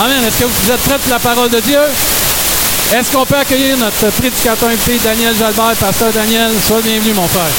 Amen. Est-ce que vous êtes prêts pour la parole de Dieu? Est-ce qu'on peut accueillir notre prédicateur invité, Daniel Jalbert, pasteur Daniel? Sois bienvenu, mon frère.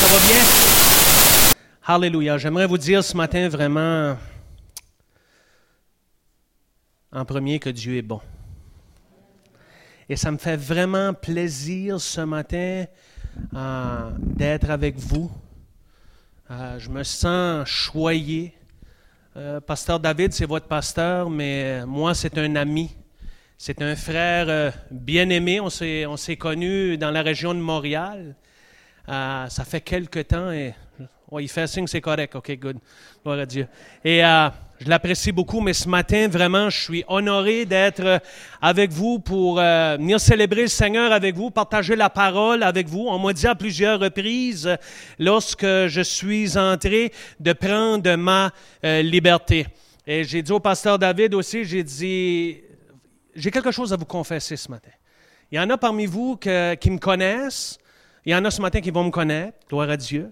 Ça va Alléluia. J'aimerais vous dire ce matin vraiment en premier que Dieu est bon. Et ça me fait vraiment plaisir ce matin euh, d'être avec vous. Euh, je me sens choyé. Euh, pasteur David, c'est votre pasteur, mais moi, c'est un ami. C'est un frère bien-aimé. On s'est, on s'est connus dans la région de Montréal. Ça fait quelque temps et il fait signe, c'est correct. OK, good. Gloire à Dieu. Et euh, je l'apprécie beaucoup, mais ce matin, vraiment, je suis honoré d'être avec vous pour euh, venir célébrer le Seigneur avec vous, partager la parole avec vous. On m'a dit à plusieurs reprises, lorsque je suis entré, de prendre ma liberté. Et j'ai dit au pasteur David aussi, j'ai dit, j'ai quelque chose à vous confesser ce matin. Il y en a parmi vous qui me connaissent, il y en a ce matin qui vont me connaître, gloire à Dieu.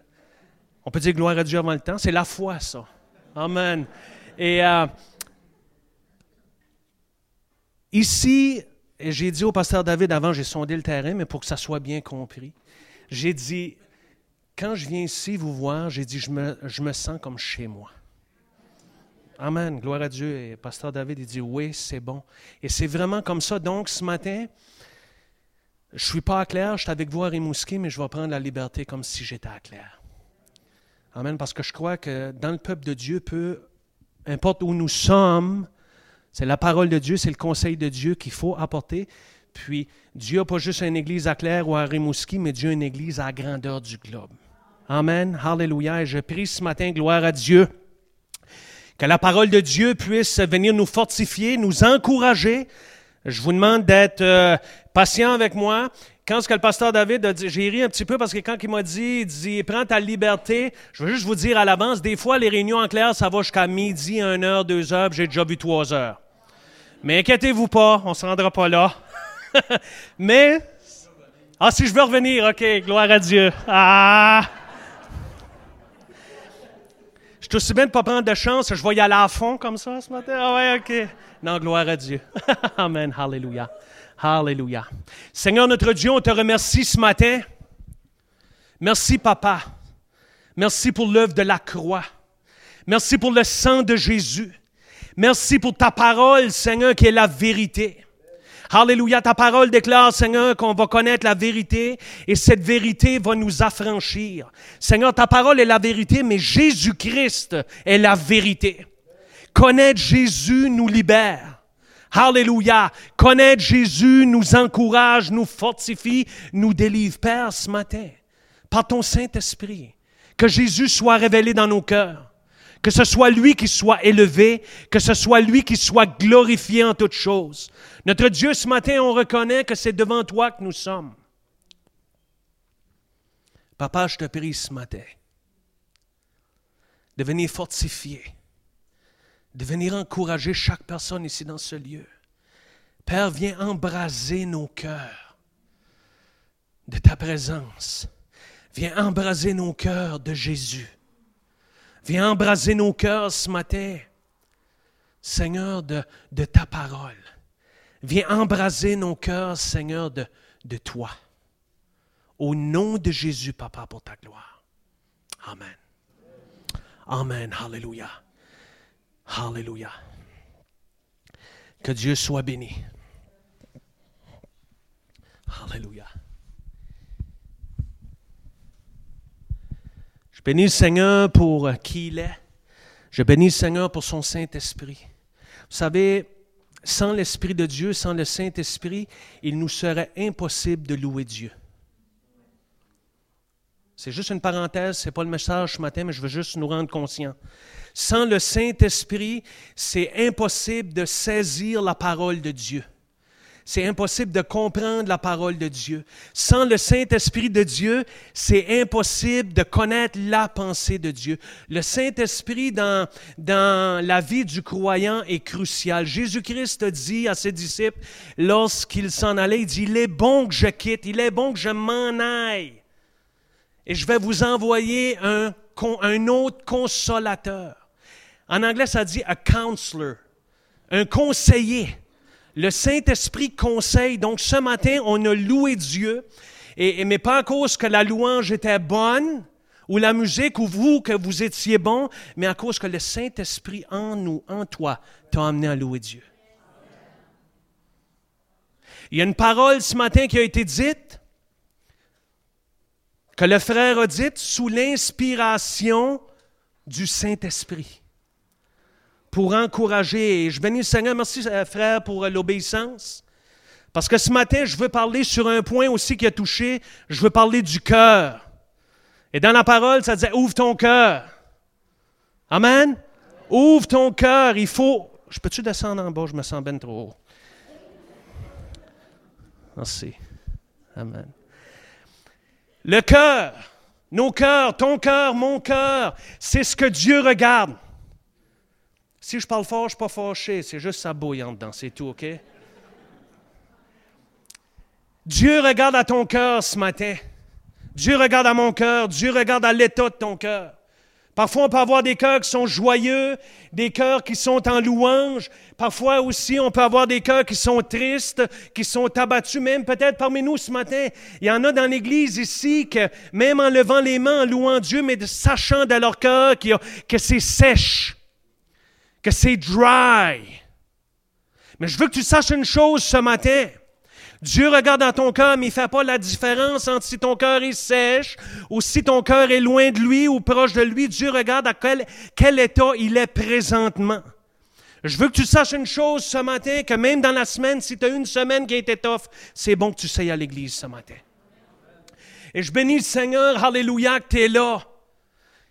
On peut dire gloire à Dieu avant le temps. C'est la foi, ça. Amen. Et euh, ici, j'ai dit au pasteur David avant, j'ai sondé le terrain, mais pour que ça soit bien compris, j'ai dit, quand je viens ici vous voir, j'ai dit, je me, je sens comme chez moi. Amen. Gloire à Dieu. Et pasteur David, il dit, oui, c'est bon. Et c'est vraiment comme ça. Donc, ce matin, je ne suis pas à Claire, je suis avec vous à Rimouski, mais je vais prendre la liberté comme si j'étais à Claire. Amen, parce que je crois que dans le peuple de Dieu, peu importe où nous sommes, c'est la parole de Dieu, c'est le conseil de Dieu qu'il faut apporter. Puis Dieu n'a pas juste une église à Claire ou à Rimouski, mais Dieu a une église à la grandeur du globe. Amen. Hallelujah. Et je prie ce matin, gloire à Dieu, que la parole de Dieu puisse venir nous fortifier, nous encourager, je vous demande d'être euh, patient avec moi. Quand ce que le pasteur David a dit, j'ai ri un petit peu parce que quand il m'a dit, il dit, prends ta liberté, je veux juste vous dire à l'avance, des fois, les réunions en clair, ça va jusqu'à midi, 1 heure, 2 heures, j'ai déjà vu 3 heures. Mais inquiétez-vous pas, on ne se rendra pas là. Mais, ah, si je veux revenir, OK, gloire à Dieu. Ah! Je suis aussi bien de ne pas prendre de chance, je vais y aller à fond comme ça ce matin. Ah ouais, OK. Non, gloire à Dieu. Amen. Hallelujah. Hallelujah. Seigneur notre Dieu, on te remercie ce matin. Merci, Papa. Merci pour l'œuvre de la croix. Merci pour le sang de Jésus. Merci pour ta parole, Seigneur, qui est la vérité. Alléluia, ta parole déclare, Seigneur, qu'on va connaître la vérité et cette vérité va nous affranchir. Seigneur, ta parole est la vérité, mais Jésus-Christ est la vérité. Connaître Jésus nous libère. Alléluia. Connaître Jésus nous encourage, nous fortifie, nous délivre. Père, ce matin, par ton Saint-Esprit, que Jésus soit révélé dans nos cœurs. Que ce soit lui qui soit élevé, que ce soit lui qui soit glorifié en toutes choses. Notre Dieu, ce matin, on reconnaît que c'est devant toi que nous sommes. Papa, je te prie ce matin de venir fortifier de venir encourager chaque personne ici dans ce lieu. Père, viens embraser nos cœurs de ta présence. Viens embraser nos cœurs de Jésus. Viens embraser nos cœurs ce matin, Seigneur, de, ta parole. Viens embraser nos cœurs, Seigneur, de, de toi. Au nom de Jésus, Papa, pour ta gloire. Amen. Amen. Hallelujah. Alléluia. Que Dieu soit béni. Alléluia. Je bénis le Seigneur pour qui il est. Je bénis le Seigneur pour son Saint-Esprit. Vous savez, sans l'Esprit de Dieu, sans le Saint-Esprit, il nous serait impossible de louer Dieu. C'est juste une parenthèse, ce n'est pas le message ce matin, mais je veux juste nous rendre conscients. Sans le Saint-Esprit, c'est impossible de saisir la parole de Dieu. C'est impossible de comprendre la parole de Dieu. Sans le Saint-Esprit de Dieu, c'est impossible de connaître la pensée de Dieu. Le Saint-Esprit dans, dans la vie du croyant est crucial. Jésus-Christ dit à ses disciples, lorsqu'il s'en allait, il dit, il est bon que je quitte, il est bon que je m'en aille. Et je vais vous envoyer un, autre consolateur. En anglais, ça dit a counselor, un conseiller. Le Saint-Esprit conseille. Donc ce matin, on a loué Dieu, et, mais pas à cause que la louange était bonne, ou la musique, ou vous, que vous étiez bon, mais à cause que le Saint-Esprit en nous, en toi, t'a amené à louer Dieu. Il y a une parole ce matin qui a été dite, que le frère a dite sous l'inspiration du Saint-Esprit pour encourager. Je bénis le Seigneur. Merci, euh, frère, pour euh, l'obéissance. Parce que ce matin, je veux parler sur un point aussi qui a touché. Je veux parler du cœur. Et dans la parole, ça disait ouvre ton cœur. Amen? Ouvre ton cœur. Il faut. Je peux-tu descendre en bas? Je me sens bien trop haut. Merci. Amen. Le cœur, nos cœurs, ton cœur, mon cœur, c'est ce que Dieu regarde. Si je parle fort, je ne suis pas fâché, c'est juste ça bouillant dedans, c'est tout, OK? Dieu regarde à ton cœur ce matin. Dieu regarde à mon cœur. Dieu regarde à l'état de ton cœur. Parfois, on peut avoir des cœurs qui sont joyeux, des cœurs qui sont en louange. Parfois aussi, on peut avoir des cœurs qui sont tristes, qui sont abattus. Même peut-être parmi nous ce matin, il y en a dans l'Église ici que, même en levant les mains, en louant Dieu, mais sachant dans leur cœur que c'est sèche, que c'est dry. Mais je veux que tu saches une chose ce matin. Dieu regarde dans ton cœur, mais il ne fait pas la différence entre si ton cœur est sèche ou si ton cœur est loin de lui ou proche de lui. Dieu regarde à quel, état il est présentement. Je veux que tu saches une chose ce matin, que même dans la semaine, si tu as une semaine qui a été tough, c'est bon que tu sois à l'église ce matin. Et je bénis le Seigneur, alléluia, que tu es là.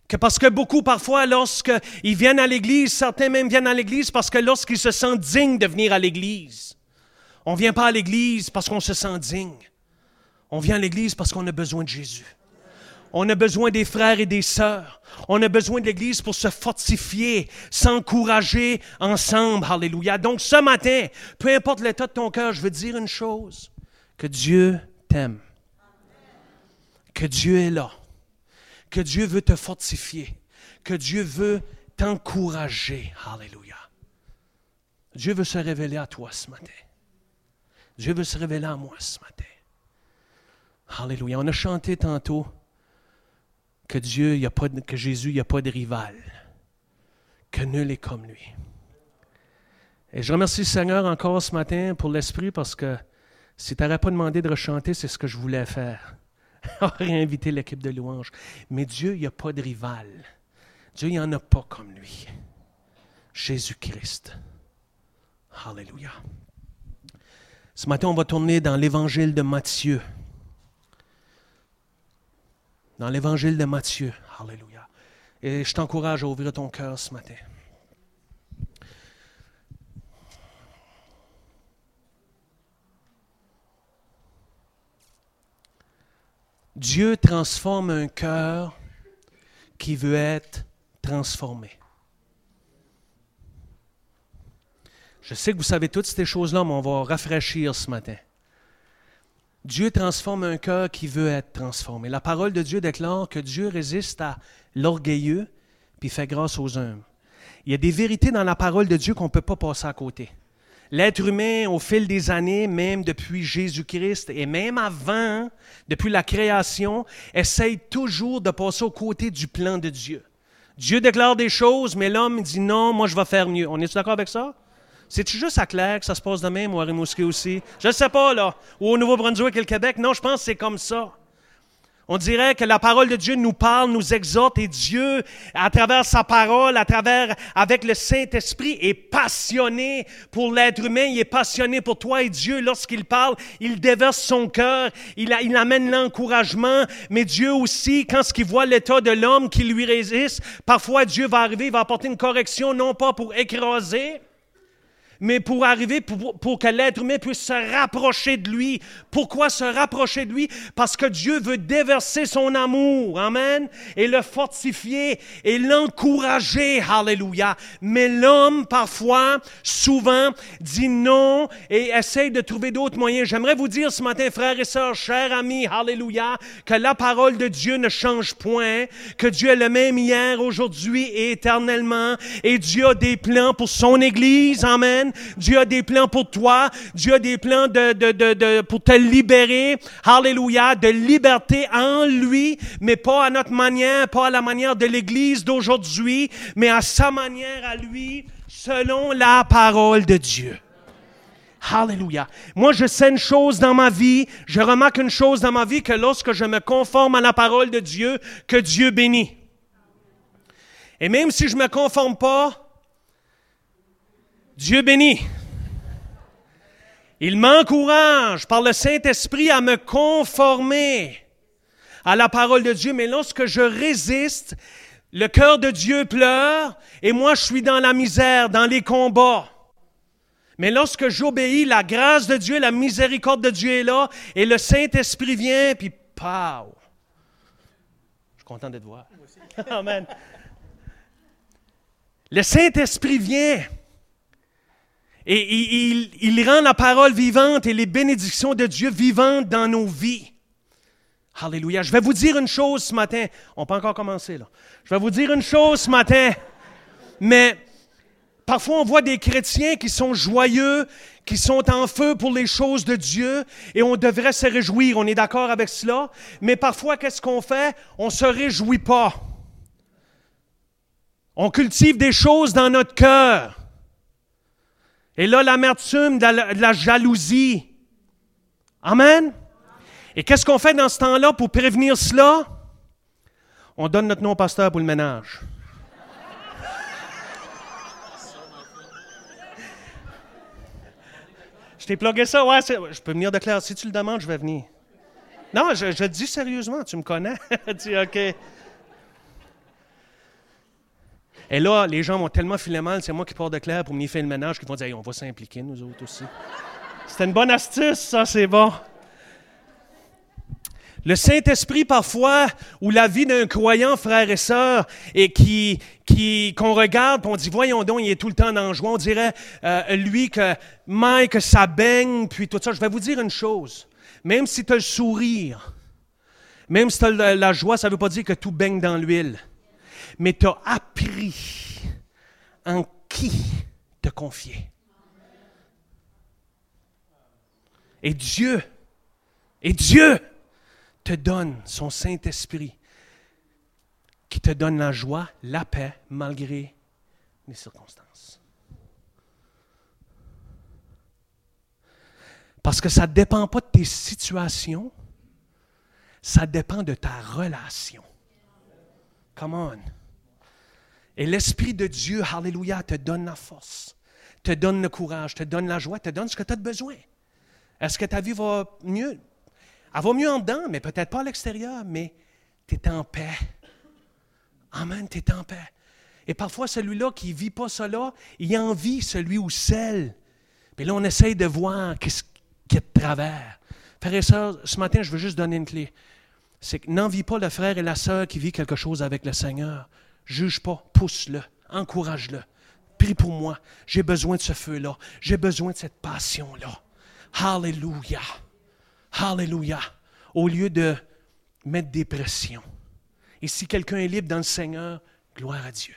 Que parce que beaucoup, parfois, lorsqu'ils viennent à l'Église, certains même viennent à l'Église parce que lorsqu'ils se sentent dignes de venir à l'Église. On ne vient pas à l'Église parce qu'on se sent digne. On vient à l'Église parce qu'on a besoin de Jésus. On a besoin des frères et des sœurs. On a besoin de l'Église pour se fortifier, s'encourager ensemble. Alléluia. Donc ce matin, peu importe l'état de ton cœur, je veux dire une chose, que Dieu t'aime. Que Dieu est là que Dieu veut te fortifier, que Dieu veut t'encourager. Alléluia. Dieu veut se révéler à toi ce matin. Dieu veut se révéler à moi ce matin. Alléluia. On a chanté tantôt que Dieu, y a pas que Jésus, il n'y a pas de rival, que nul est comme lui. Et je remercie le Seigneur encore ce matin pour l'Esprit parce que si tu n'aurais pas demandé de rechanter, c'est ce que je voulais faire. invité l'équipe de louange. Mais Dieu, il n'y a pas de rival. Dieu, il n'y en a pas comme lui. Jésus-Christ. Alléluia. Ce matin, on va tourner dans l'évangile de Matthieu. Dans l'évangile de Matthieu. Alléluia. Et je t'encourage à ouvrir ton cœur ce matin. Dieu transforme un cœur qui veut être transformé. Je sais que vous savez toutes ces choses-là, mais on va rafraîchir ce matin. Dieu transforme un cœur qui veut être transformé. La parole de Dieu déclare que Dieu résiste à l'orgueilleux puis fait grâce aux humbles. Il y a des vérités dans la parole de Dieu qu'on ne peut pas passer à côté. L'être humain, au fil des années, même depuis Jésus-Christ et même avant, depuis la création, essaye toujours de passer aux côtés du plan de Dieu. Dieu déclare des choses, mais l'homme dit non, moi je vais faire mieux. On est d'accord avec ça? C'est-tu juste à Claire que ça se passe de même ou à Rimouski aussi? Je ne sais pas, là. Ou au Nouveau-Brunswick et le Québec? Non, je pense que c'est comme ça. On dirait que la parole de Dieu nous parle, nous exhorte et Dieu, à travers sa parole, à travers, avec le Saint-Esprit, est passionné pour l'être humain, il est passionné pour toi et Dieu, lorsqu'il parle, il déverse son cœur, il, amène l'encouragement, mais Dieu aussi, quand ce qu'il voit l'état de l'homme qui lui résiste, parfois Dieu va arriver, il va apporter une correction, non pas pour écraser, mais pour arriver, pour, que l'être humain puisse se rapprocher de lui. Pourquoi se rapprocher de lui? Parce que Dieu veut déverser son amour, Amen, et le fortifier et l'encourager, Alléluia. Mais l'homme, parfois, souvent, dit non et essaye de trouver d'autres moyens. J'aimerais vous dire ce matin, frères et sœurs, chers amis, Alléluia, que la parole de Dieu ne change point, que Dieu est le même hier, aujourd'hui et éternellement, et Dieu a des plans pour son Église, Amen Dieu a des plans pour toi. Dieu a des plans pour te libérer. Alléluia. De liberté en lui, mais pas à notre manière, pas à la manière de l'Église d'aujourd'hui, mais à sa manière à lui, selon la parole de Dieu. Alléluia. Moi, je sais une chose dans ma vie, je remarque une chose dans ma vie, que lorsque je me conforme à la parole de Dieu, que Dieu bénit. Et même si je ne me conforme pas, Dieu bénit. Il m'encourage par le Saint-Esprit à me conformer à la parole de Dieu, mais lorsque je résiste, le cœur de Dieu pleure et moi je suis dans la misère, dans les combats. Mais lorsque j'obéis, la grâce de Dieu, la miséricorde de Dieu est là et le Saint-Esprit vient, puis pow! Je suis content de te voir. Amen. Le Saint-Esprit vient et il, rend la parole vivante et les bénédictions de Dieu vivantes dans nos vies. Alléluia. Je vais vous dire une chose ce matin. On peut encore commencer là. Je vais vous dire une chose ce matin. Mais parfois on voit des chrétiens qui sont joyeux, qui sont en feu pour les choses de Dieu et on devrait se réjouir. On est d'accord avec cela. Mais parfois, qu'est-ce qu'on fait? On se réjouit pas. On cultive des choses dans notre cœur. Et là, l'amertume, de, la, jalousie. Amen? Et qu'est-ce qu'on fait dans ce temps-là pour prévenir cela? On donne notre nom pasteur pour le ménage. Je t'ai plugué ça, ouais, je peux venir de clair. Si tu le demandes, je vais venir. Non, je, je dis sérieusement, tu me connais. dis, OK. Et là, les gens m'ont tellement filé mal, c'est moi qui porte de clair pour m'y faire le ménage, qu'ils vont dire, on va s'impliquer, nous autres aussi. C'était une bonne astuce, ça, c'est bon. Le Saint-Esprit, parfois, ou la vie d'un croyant, frère et sœur, et qui, qu'on regarde, on dit, voyons donc, il est tout le temps dans joie. On dirait, euh, lui, que Mike, ça baigne, puis tout ça. Je vais vous dire une chose. Même si tu as le sourire, même si tu as la joie, ça ne veut pas dire que tout baigne dans l'huile mais tu as appris en qui te confier. Et Dieu, et Dieu te donne son Saint-Esprit qui te donne la joie, la paix malgré les circonstances. Parce que ça ne dépend pas de tes situations, ça dépend de ta relation. Come on. Et l'Esprit de Dieu, Alléluia, te donne la force, te donne le courage, te donne la joie, te donne ce que tu as besoin. Est-ce que ta vie va mieux? Elle va mieux en dedans, mais peut-être pas à l'extérieur, mais tu es en paix. Amen, tu es en paix. Et parfois, celui-là qui ne vit pas cela, il envie celui ou celle. Puis là, on essaye de voir qu'est-ce qui est de travers. Frères et sœurs, ce matin, je veux juste donner une clé. C'est que n'envie pas le frère et la sœur qui vit quelque chose avec le Seigneur. Juge pas, pousse-le, encourage-le. Prie pour moi. J'ai besoin de ce feu-là. J'ai besoin de cette passion-là. Alléluia. Alléluia. Au lieu de mettre des pressions. Et si quelqu'un est libre dans le Seigneur, gloire à Dieu.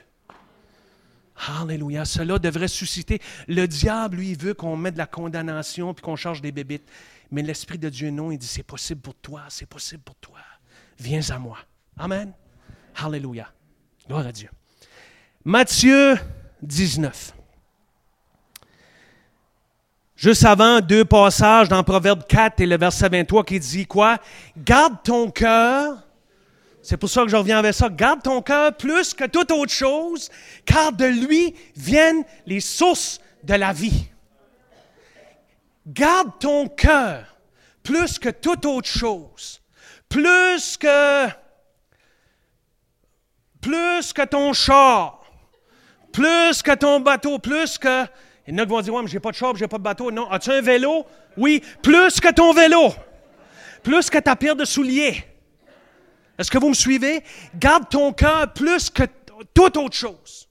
Alléluia. Cela devrait susciter. Le diable, lui, veut qu'on mette de la condamnation puis qu'on charge des bébites. Mais l'Esprit de Dieu, non, il dit c'est possible pour toi, c'est possible pour toi. Viens à moi. Amen. Alléluia. Gloire à Dieu. Matthieu 19. Juste avant, deux passages dans Proverbe 4 et le verset 23 qui dit quoi? Garde ton cœur. C'est pour ça que je reviens avec ça. Garde ton cœur plus que toute autre chose, car de lui viennent les sources de la vie. Garde ton cœur plus que toute autre chose, plus que plus que ton char, plus que ton bateau, plus que et y vont dire, ouais, mais j'ai pas de char, j'ai pas de bateau. Non. As-tu un vélo? Oui. Plus que ton vélo. Plus que ta paire de souliers. Est-ce que vous me suivez? Garde ton cœur plus que toute autre chose.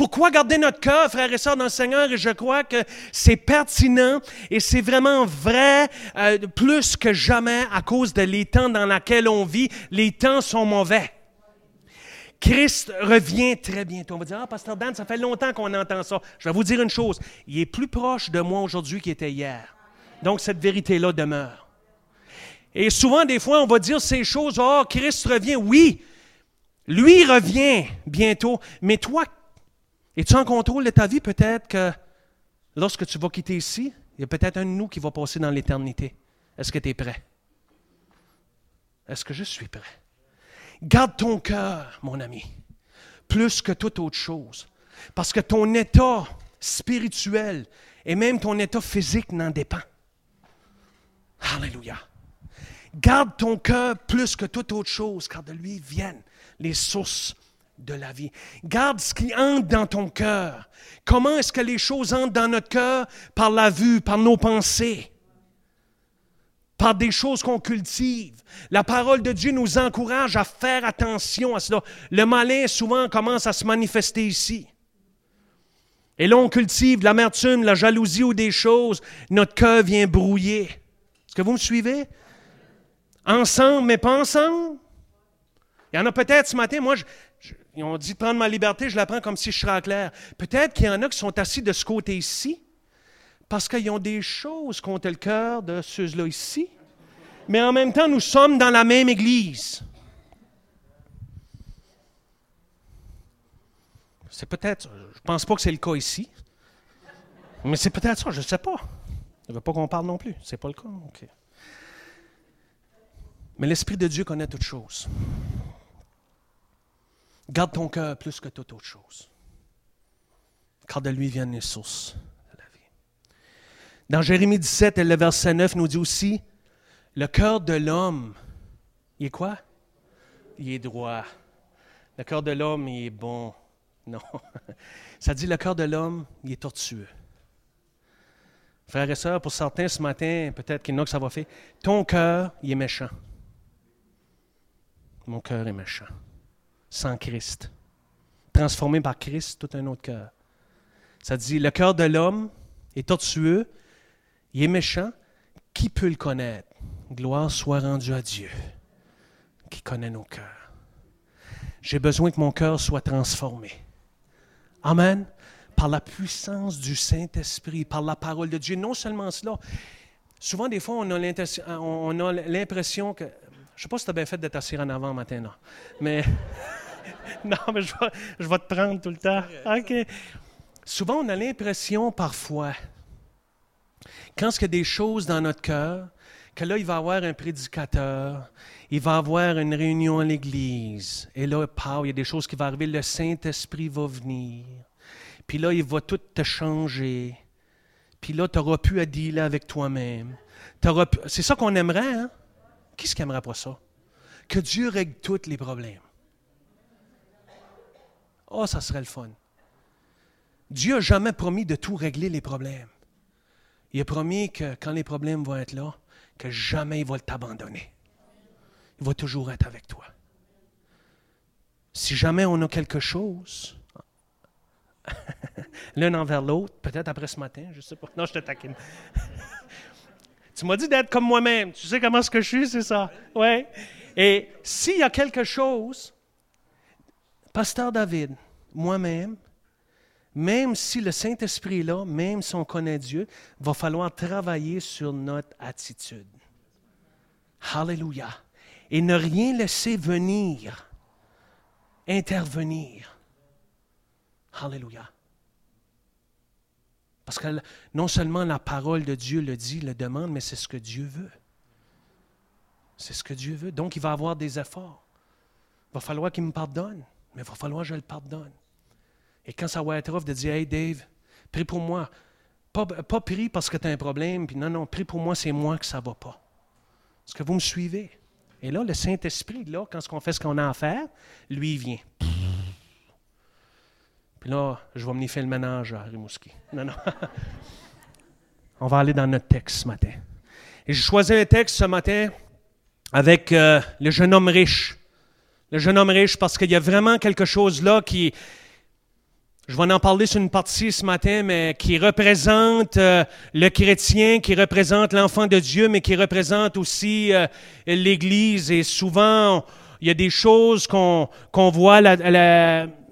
Pourquoi garder notre cœur, frères et sœurs, dans le Seigneur? Et je crois que c'est pertinent et c'est vraiment vrai euh, plus que jamais à cause de les temps dans lesquels on vit. Les temps sont mauvais. Christ revient très bientôt. On va dire, ah, Pasteur Dan, ça fait longtemps qu'on entend ça. Je vais vous dire une chose, il est plus proche de moi aujourd'hui qu'il était hier. Donc, cette vérité-là demeure. Et souvent, des fois, on va dire ces choses, oh, Christ revient. Oui, lui revient bientôt. Mais toi, es-tu en contrôle de ta vie? Peut-être que lorsque tu vas quitter ici, il y a peut-être un de nous qui va passer dans l'éternité. Est-ce que tu es prêt? Est-ce que je suis prêt? Garde ton cœur, mon ami, plus que toute autre chose. Parce que ton état spirituel et même ton état physique n'en dépend. Alléluia. Garde ton cœur plus que toute autre chose, car de lui viennent les sources de la vie. Garde ce qui entre dans ton cœur. Comment est-ce que les choses entrent dans notre cœur? Par la vue, par nos pensées par des choses qu'on cultive. La parole de Dieu nous encourage à faire attention à cela. Le malin souvent commence à se manifester ici. Et là, on cultive l'amertume, la jalousie ou des choses. Notre cœur vient brouiller. Est-ce que vous me suivez? Ensemble, mais pas ensemble. Il y en a peut-être ce matin, moi, ils ont dit prendre ma liberté, je la prends comme si je serais clair. Peut-être qu'il y en a qui sont assis de ce côté-ci parce qu'ils ont des choses contre le cœur de ceux-là ici, mais en même temps, nous sommes dans la même Église. C'est peut-être, je ne pense pas que c'est le cas ici, mais c'est peut-être ça, je ne sais pas. Je ne veux pas qu'on parle non plus, ce n'est pas le cas. Mais l'Esprit de Dieu connaît toutes choses. Garde ton cœur plus que toute autre chose, car de lui viennent les sources. Dans Jérémie 17, le verset 9 nous dit aussi, le cœur de l'homme, il est quoi? Il est droit. Le cœur de l'homme, il est bon. Non. Ça dit le cœur de l'homme, il est tortueux. Frères et sœurs, pour certains ce matin, peut-être qu'il y en a que ça va faire, ton cœur, il est méchant. Mon cœur est méchant. Sans Christ. Transformé par Christ, tout un autre cœur. Ça dit, le cœur de l'homme est tortueux, il est méchant. Qui peut le connaître? Gloire soit rendue à Dieu qui connaît nos cœurs. J'ai besoin que mon cœur soit transformé. Amen. Par la puissance du Saint-Esprit, par la parole de Dieu. Non seulement cela. Souvent, des fois, on a l'impression que. Je ne sais pas si tu as bien fait d'être assis en avant matin, non. Mais. non, mais je vais, je vais te prendre tout le temps. OK. Souvent, on a l'impression parfois quand il y a des choses dans notre cœur, que là, il va y avoir un prédicateur, il va y avoir une réunion à l'église, et là, il y a des choses qui vont arriver, le Saint-Esprit va venir, puis là, il va tout te changer, puis là, tu n'auras plus à dealer avec toi-même. C'est ça qu'on aimerait, hein? Qui ce qui aimerait pas ça? Que Dieu règle tous les problèmes. Oh, ça serait le fun. Dieu n'a jamais promis de tout régler les problèmes. Il a promis que quand les problèmes vont être là, que jamais il va t'abandonner. Il va toujours être avec toi. Si jamais on a quelque chose, l'un envers l'autre, peut-être après ce matin, je ne sais pas. Non, je te taquine. tu m'as dit d'être comme moi-même. Tu sais comment ce que je suis, c'est ça? Ouais. Et s'il y a quelque chose, Pasteur David, moi-même, même si le Saint-Esprit est là, même si on connaît Dieu, va falloir travailler sur notre attitude. Alléluia. Et ne rien laisser venir, intervenir. Alléluia. Parce que non seulement la parole de Dieu le dit, le demande, mais c'est ce que Dieu veut. C'est ce que Dieu veut. Donc, il va avoir des efforts. Il va falloir qu'il me pardonne, mais il va falloir que je le pardonne. Et quand ça va être off de dire, Hey Dave, prie pour moi. Pas, pas prie parce que tu as un problème, puis non, non, prie pour moi, c'est moi que ça ne va pas. Est-ce que vous me suivez? Et là, le Saint-Esprit, là, quand on fait ce qu'on a à faire, lui, il vient. Puis là, je vais venir faire le ménage à Rimouski. Non, non. On va aller dans notre texte ce matin. Et j'ai choisi un texte ce matin avec euh, le jeune homme riche. Le jeune homme riche, parce qu'il y a vraiment quelque chose là qui, je vais en parler sur une partie ce matin, mais qui représente euh, le chrétien, qui représente l'enfant de Dieu, mais qui représente aussi euh, l'Église. Et souvent, il y a des choses qu'on voit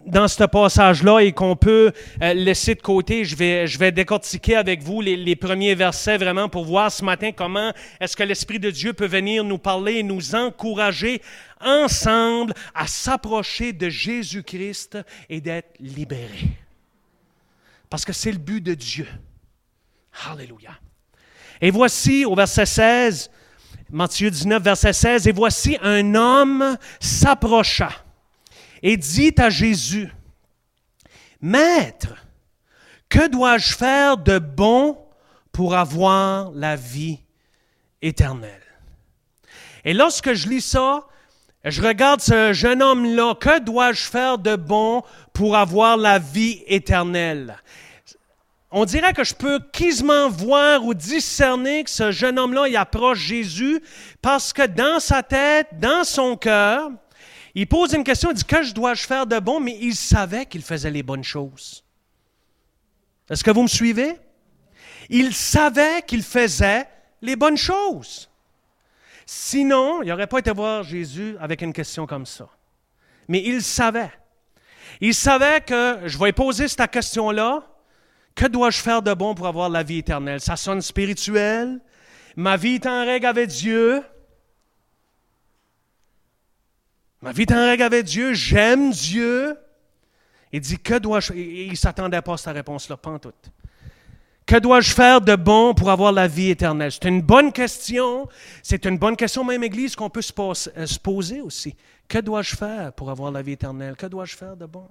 dans ce passage-là et qu'on peut euh, laisser de côté. Je vais, décortiquer avec vous les, premiers versets vraiment pour voir ce matin comment est-ce que l'Esprit de Dieu peut venir nous parler nous encourager ensemble à s'approcher de Jésus-Christ et d'être libérés. Parce que c'est le but de Dieu. Alléluia. Et voici au verset 16, Matthieu 19, verset 16, et voici un homme s'approcha et dit à Jésus, Maître, que dois-je faire de bon pour avoir la vie éternelle? Et lorsque je lis ça, je regarde ce jeune homme-là, que dois-je faire de bon pour avoir la vie éternelle? On dirait que je peux quasiment voir ou discerner que ce jeune homme-là, il approche Jésus parce que dans sa tête, dans son cœur, il pose une question, il dit, que dois-je faire de bon? Mais il savait qu'il faisait les bonnes choses. Est-ce que vous me suivez? Il savait qu'il faisait les bonnes choses. Sinon, il n'aurait pas été voir Jésus avec une question comme ça. Mais il savait. Il savait que je vais poser cette question-là. Que dois-je faire de bon pour avoir la vie éternelle? Ça sonne spirituel. Ma vie est en règle avec Dieu. Ma vie est en règle avec Dieu. J'aime Dieu. Il dit, que dois-je... Il ne s'attendait pas à cette réponse-là, pas en tout. Que dois-je faire de bon pour avoir la vie éternelle? C'est une bonne question. C'est une bonne question, même Église, qu'on peut euh, se poser aussi. Que dois-je faire pour avoir la vie éternelle? Que dois-je faire de bon?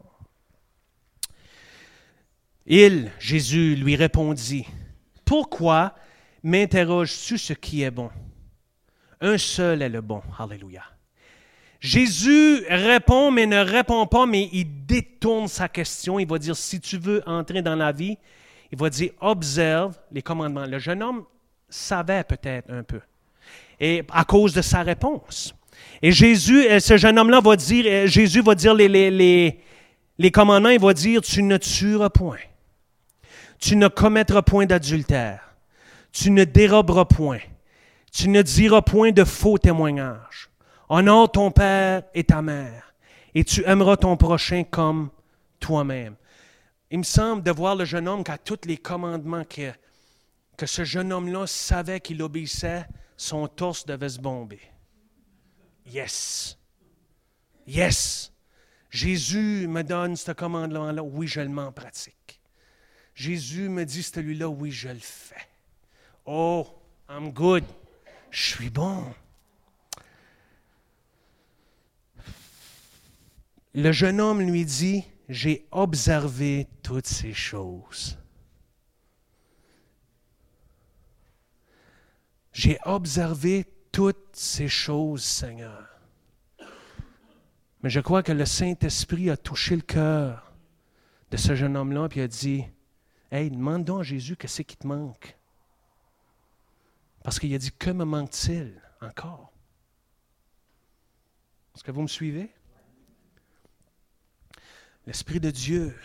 Il, Jésus, lui répondit, Pourquoi m'interroges-tu ce qui est bon? Un seul est le bon. Alléluia. Jésus répond, mais ne répond pas, mais il détourne sa question. Il va dire, si tu veux entrer dans la vie, il va dire observe les commandements. Le jeune homme savait peut-être un peu. Et à cause de sa réponse. Et Jésus, euh, ce jeune homme-là va dire, euh, Jésus va dire les, les, les, les commandements, il va dire, tu ne tueras point. Tu ne commettras point d'adultère. Tu ne déroberas point. Tu ne diras point de faux témoignages. Honore ton père et ta mère. Et tu aimeras ton prochain comme toi-même. Il me semble de voir le jeune homme qu'à tous les commandements que, ce jeune homme-là savait qu'il obéissait, son torse devait se bomber. Yes. Yes. Jésus me donne ce commandement-là. Oui, je le mets en pratique. Jésus me dit celui-là. Oui, je le fais. Oh, I'm good. Je suis bon. Le jeune homme lui dit, j'ai observé toutes ces choses. J'ai observé toutes ces choses, Seigneur. Mais je crois que le Saint-Esprit a touché le cœur de ce jeune homme-là et a dit Hey, demande donc à Jésus qu'est-ce qui te manque. Parce qu'il a dit Que me manque-t-il encore? Est-ce que vous me suivez? L'Esprit de Dieu.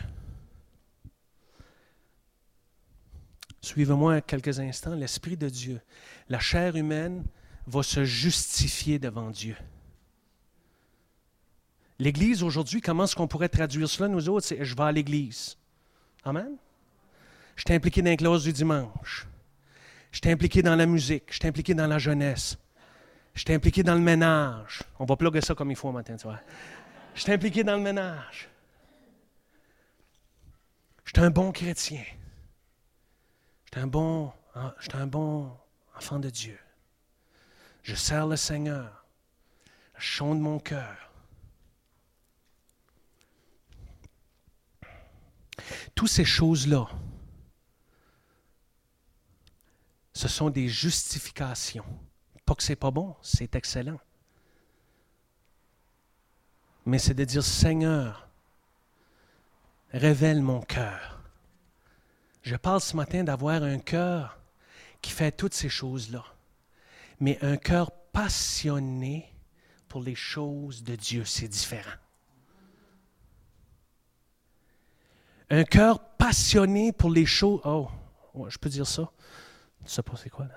Suivez-moi quelques instants. L'Esprit de Dieu. La chair humaine va se justifier devant Dieu. L'Église aujourd'hui, comment est-ce qu'on pourrait traduire cela, nous autres? C'est je vais à l'Église. Amen? Je suis impliqué dans les clauses du dimanche. Je suis impliqué dans la musique. Je suis impliqué dans la jeunesse. Je suis impliqué dans le ménage. On va plugger ça comme il faut matin, tu vois. Je suis impliqué dans le ménage. Je suis un bon chrétien. Je suis un bon, je suis un bon enfant de Dieu. Je sers le Seigneur. Je chante mon cœur. Toutes ces choses-là, ce sont des justifications. Pas que c'est pas bon, c'est excellent. Mais c'est de dire, Seigneur, révèle mon cœur. Je parle ce matin d'avoir un cœur qui fait toutes ces choses-là, mais un cœur passionné pour les choses de Dieu, c'est différent. Un cœur passionné pour les choses. Oh, je peux dire ça? Je sais pas c'est quoi là?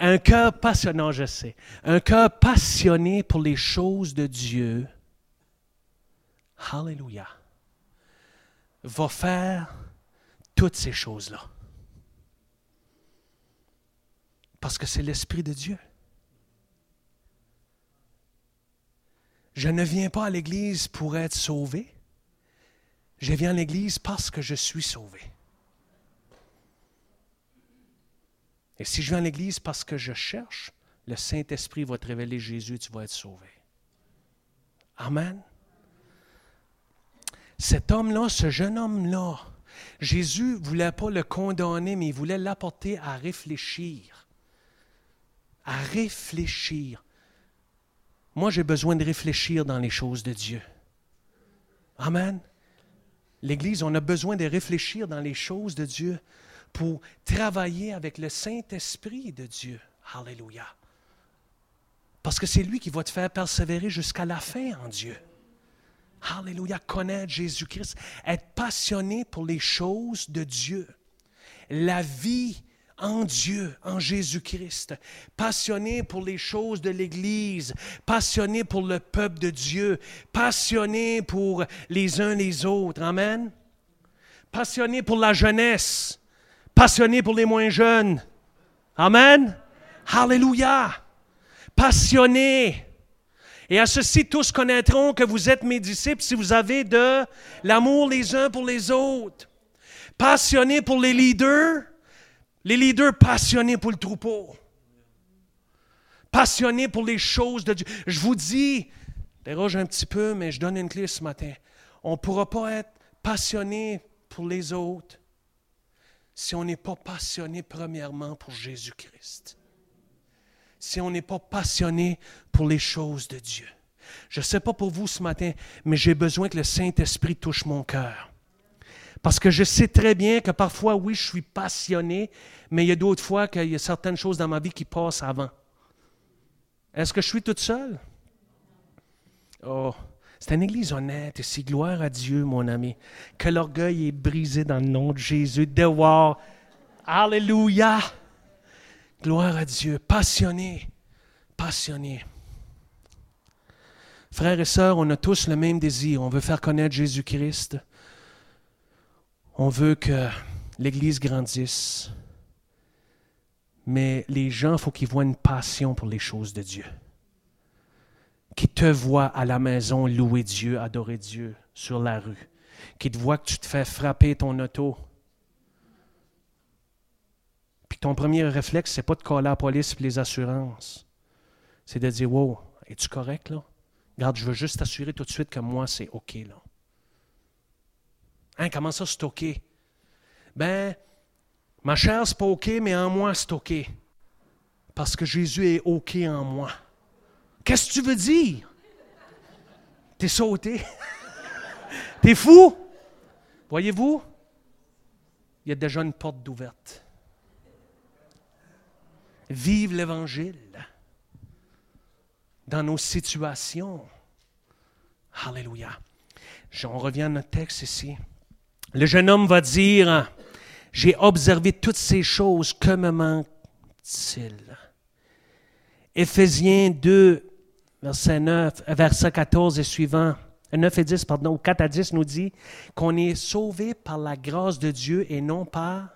Un cœur passionnant, je sais. Un cœur passionné pour les choses de Dieu. Alléluia. Va faire toutes ces choses-là. Parce que c'est l'Esprit de Dieu. Je ne viens pas à l'Église pour être sauvé. Je viens à l'Église parce que je suis sauvé. Et si je viens à l'Église parce que je cherche, le Saint-Esprit va te révéler Jésus tu vas être sauvé. Amen. Cet homme-là, ce jeune homme-là, Jésus ne voulait pas le condamner, mais il voulait l'apporter à réfléchir. À réfléchir. Moi, j'ai besoin de réfléchir dans les choses de Dieu. Amen. L'Église, on a besoin de réfléchir dans les choses de Dieu pour travailler avec le Saint-Esprit de Dieu. Alléluia. Parce que c'est lui qui va te faire persévérer jusqu'à la fin en Dieu. Alléluia. Connaître Jésus-Christ, être passionné pour les choses de Dieu. La vie en Dieu, en Jésus-Christ, passionné pour les choses de l'Église, passionné pour le peuple de Dieu, passionné pour les uns les autres. Amen. Passionné pour la jeunesse, passionné pour les moins jeunes. Amen. Alléluia. Passionné. Et à ceci, tous connaîtront que vous êtes mes disciples si vous avez de l'amour les uns pour les autres. Passionné pour les leaders, les leaders passionnés pour le troupeau. Passionnés pour les choses de Dieu. Je vous dis, déroge un petit peu, mais je donne une clé ce matin. On ne pourra pas être passionné pour les autres si on n'est pas passionné premièrement pour Jésus-Christ. Si on n'est pas passionné pour les choses de Dieu. Je ne sais pas pour vous ce matin, mais j'ai besoin que le Saint-Esprit touche mon cœur. Parce que je sais très bien que parfois, oui, je suis passionné, mais il y a d'autres fois qu'il y a certaines choses dans ma vie qui passent avant. Est-ce que je suis toute seule? Oh, c'est une église honnête et c'est gloire à Dieu, mon ami, que l'orgueil est brisé dans le nom de Jésus. De voir, Alléluia! Gloire à Dieu, passionné, passionné. Frères et sœurs, on a tous le même désir. On veut faire connaître Jésus-Christ. On veut que l'Église grandisse, mais les gens, il faut qu'ils voient une passion pour les choses de Dieu. Qu'ils te voient à la maison louer Dieu, adorer Dieu sur la rue. Qu'ils te voient que tu te fais frapper ton auto. Puis ton premier réflexe, c'est pas de coller la police et les assurances. C'est de dire Wow, es-tu correct là? Regarde, je veux juste t'assurer tout de suite que moi, c'est OK là. Hein, comment ça, c'est OK? Ben, ma chair, c'est pas OK, mais en moi, c'est OK. Parce que Jésus est OK en moi. Qu'est-ce que tu veux dire? T'es sauté? T'es fou? Voyez-vous? Il y a déjà une porte d'ouverte. Vive l'Évangile dans nos situations. Alléluia. On revient à notre texte ici. Le jeune homme va dire, j'ai observé toutes ces choses, que me manque-t-il? Éphésiens 2, verset 9, verset 14 et suivant, 9 et 10, pardon, 4 à 10 nous dit qu'on est sauvé par la grâce de Dieu et non par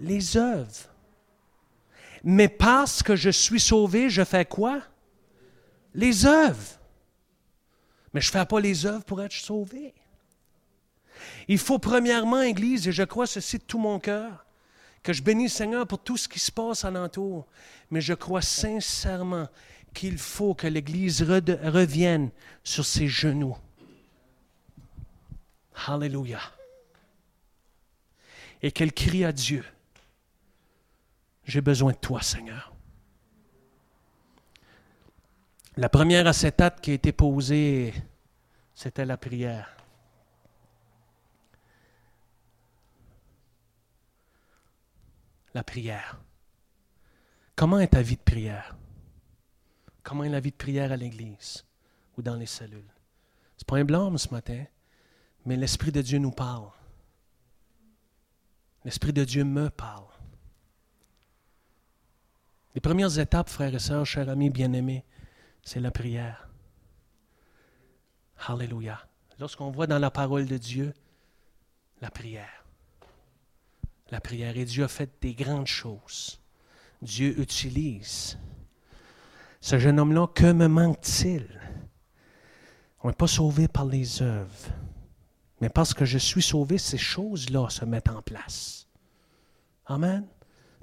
les œuvres. Mais parce que je suis sauvé, je fais quoi? Les œuvres. Mais je ne fais pas les œuvres pour être sauvé. Il faut premièrement, Église, et je crois ceci de tout mon cœur, que je bénis le Seigneur pour tout ce qui se passe alentour, mais je crois sincèrement qu'il faut que l'Église revienne sur ses genoux. Alléluia. Et qu'elle crie à Dieu. J'ai besoin de toi, Seigneur. La première acétate qui a été posée, c'était la prière. La prière. Comment est ta vie de prière? Comment est la vie de prière à l'Église ou dans les cellules? Ce n'est pas un blâme ce matin, mais l'Esprit de Dieu nous parle. L'Esprit de Dieu me parle. Les premières étapes, frères et sœurs, chers amis bien-aimés, c'est la prière. Alléluia. Lorsqu'on voit dans la parole de Dieu la prière, la prière, et Dieu a fait des grandes choses. Dieu utilise. Ce jeune homme-là, que me manque-t-il? On n'est pas sauvé par les œuvres, mais parce que je suis sauvé, ces choses-là se mettent en place. Amen.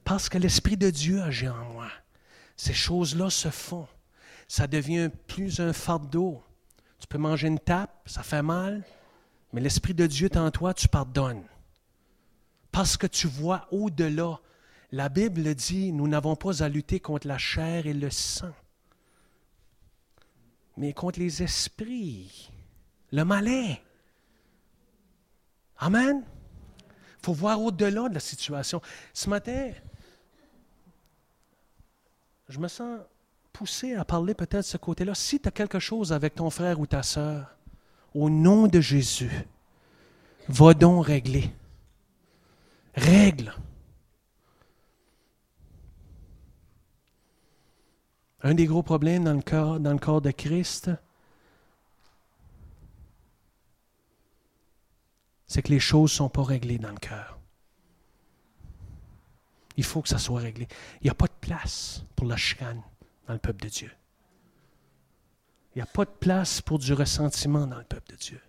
Parce que l'Esprit de Dieu agit en moi. Ces choses-là se font. Ça devient plus un fardeau. Tu peux manger une tape, ça fait mal, mais l'Esprit de Dieu est en toi, tu pardonnes. Parce que tu vois au-delà. La Bible dit, nous n'avons pas à lutter contre la chair et le sang, mais contre les esprits, le malin. Amen. Il faut voir au-delà de la situation. Ce matin, je me sens poussé à parler peut-être de ce côté-là. Si tu as quelque chose avec ton frère ou ta sœur, au nom de Jésus, va donc régler. Règle. Un des gros problèmes dans le corps, dans le corps de Christ, c'est que les choses ne sont pas réglées dans le cœur. Il faut que ça soit réglé. Il n'y a pas de place pour la chicane dans le peuple de Dieu. Il n'y a pas de place pour du ressentiment dans le peuple de Dieu.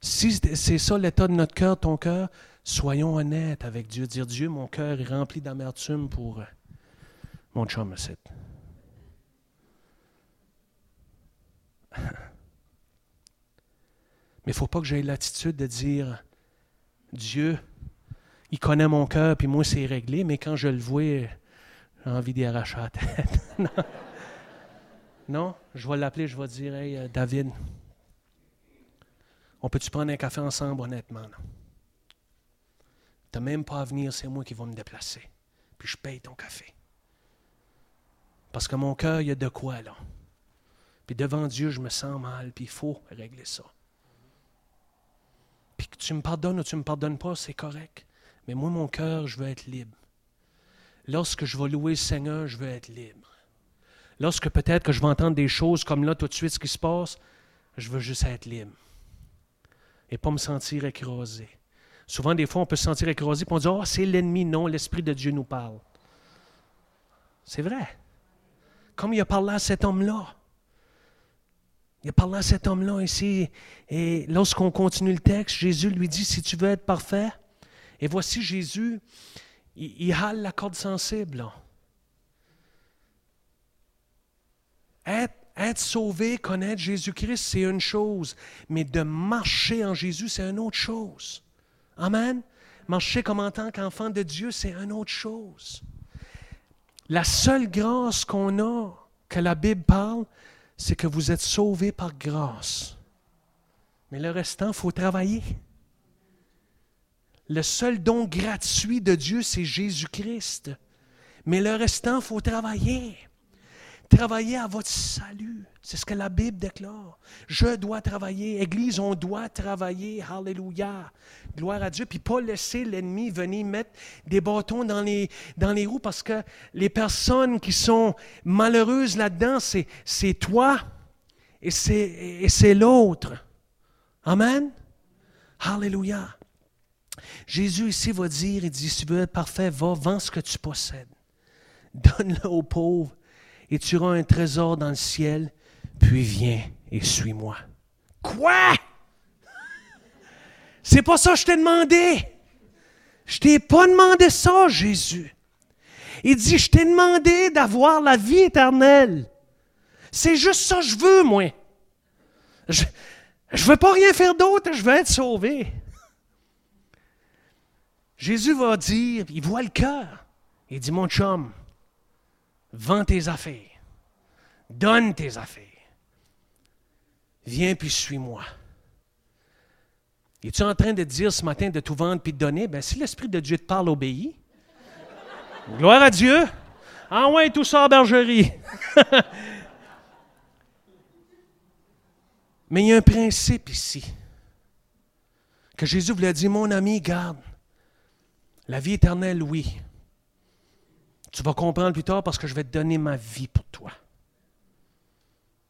Si c'est ça l'état de notre cœur, ton cœur, soyons honnêtes avec Dieu. Dire Dieu, mon cœur est rempli d'amertume pour euh, mon chum Mais il ne faut pas que j'aie l'attitude de dire Dieu, il connaît mon cœur, puis moi, c'est réglé, mais quand je le vois, j'ai envie d'y arracher la tête. non. je vais l'appeler, je vais dire Hey, euh, David, on peut-tu prendre un café ensemble, honnêtement? Tu n'as même pas à venir, c'est moi qui vais me déplacer. Puis je paye ton café. Parce que mon cœur, il y a de quoi, là. Puis devant Dieu, je me sens mal, puis il faut régler ça. Puis que tu me pardonnes ou tu ne me pardonnes pas, c'est correct. Mais moi, mon cœur, je veux être libre. Lorsque je vais louer le Seigneur, je veux être libre. Lorsque peut-être que je vais entendre des choses comme là, tout de suite, ce qui se passe, je veux juste être libre. Et pas me sentir écrasé. Souvent, des fois, on peut se sentir écrasé et on dit Oh, c'est l'ennemi. Non, l'Esprit de Dieu nous parle. C'est vrai. Comme il a parlé à cet homme-là. Il a parlé à cet homme-là ici. Et lorsqu'on continue le texte, Jésus lui dit Si tu veux être parfait, et voici Jésus, il, hale la corde sensible. Être, être sauvé, connaître Jésus-Christ, c'est une chose, mais de marcher en Jésus, c'est une autre chose. Amen. Marcher comme en tant qu'enfant de Dieu, c'est une autre chose. La seule grâce qu'on a, que la Bible parle, c'est que vous êtes sauvés par grâce. Mais le restant, il faut travailler. Le seul don gratuit de Dieu, c'est Jésus-Christ. Mais le restant, il faut travailler. Travailler à votre salut. C'est ce que la Bible déclare. Je dois travailler. Église, on doit travailler. Alléluia. Gloire à Dieu. Puis pas laisser l'ennemi venir mettre des bâtons dans les, roues parce que les personnes qui sont malheureuses là-dedans, c'est toi et c'est l'autre. Amen. Alléluia. Jésus ici va dire, il dit, si tu veux être parfait, va, vends ce que tu possèdes. Donne-le aux pauvres et tu auras un trésor dans le ciel, puis viens et suis-moi. Quoi? C'est pas ça que je t'ai demandé. Je t'ai pas demandé ça, Jésus. Il dit, je t'ai demandé d'avoir la vie éternelle. C'est juste ça que je veux, moi. Je ne veux pas rien faire d'autre, je veux être sauvé. Jésus va dire, il voit le cœur. Il dit, mon chum, vends tes affaires, donne tes affaires. Viens puis suis-moi. Es-tu en train de dire ce matin de tout vendre puis de donner? Ben, si l'Esprit de Dieu te parle, obéis. Gloire à Dieu. Ah ouais, tout ça bergerie. Mais il y a un principe ici que Jésus voulait dire, mon ami, garde, la vie éternelle, oui. Tu vas comprendre plus tard parce que je vais donner ma vie pour toi.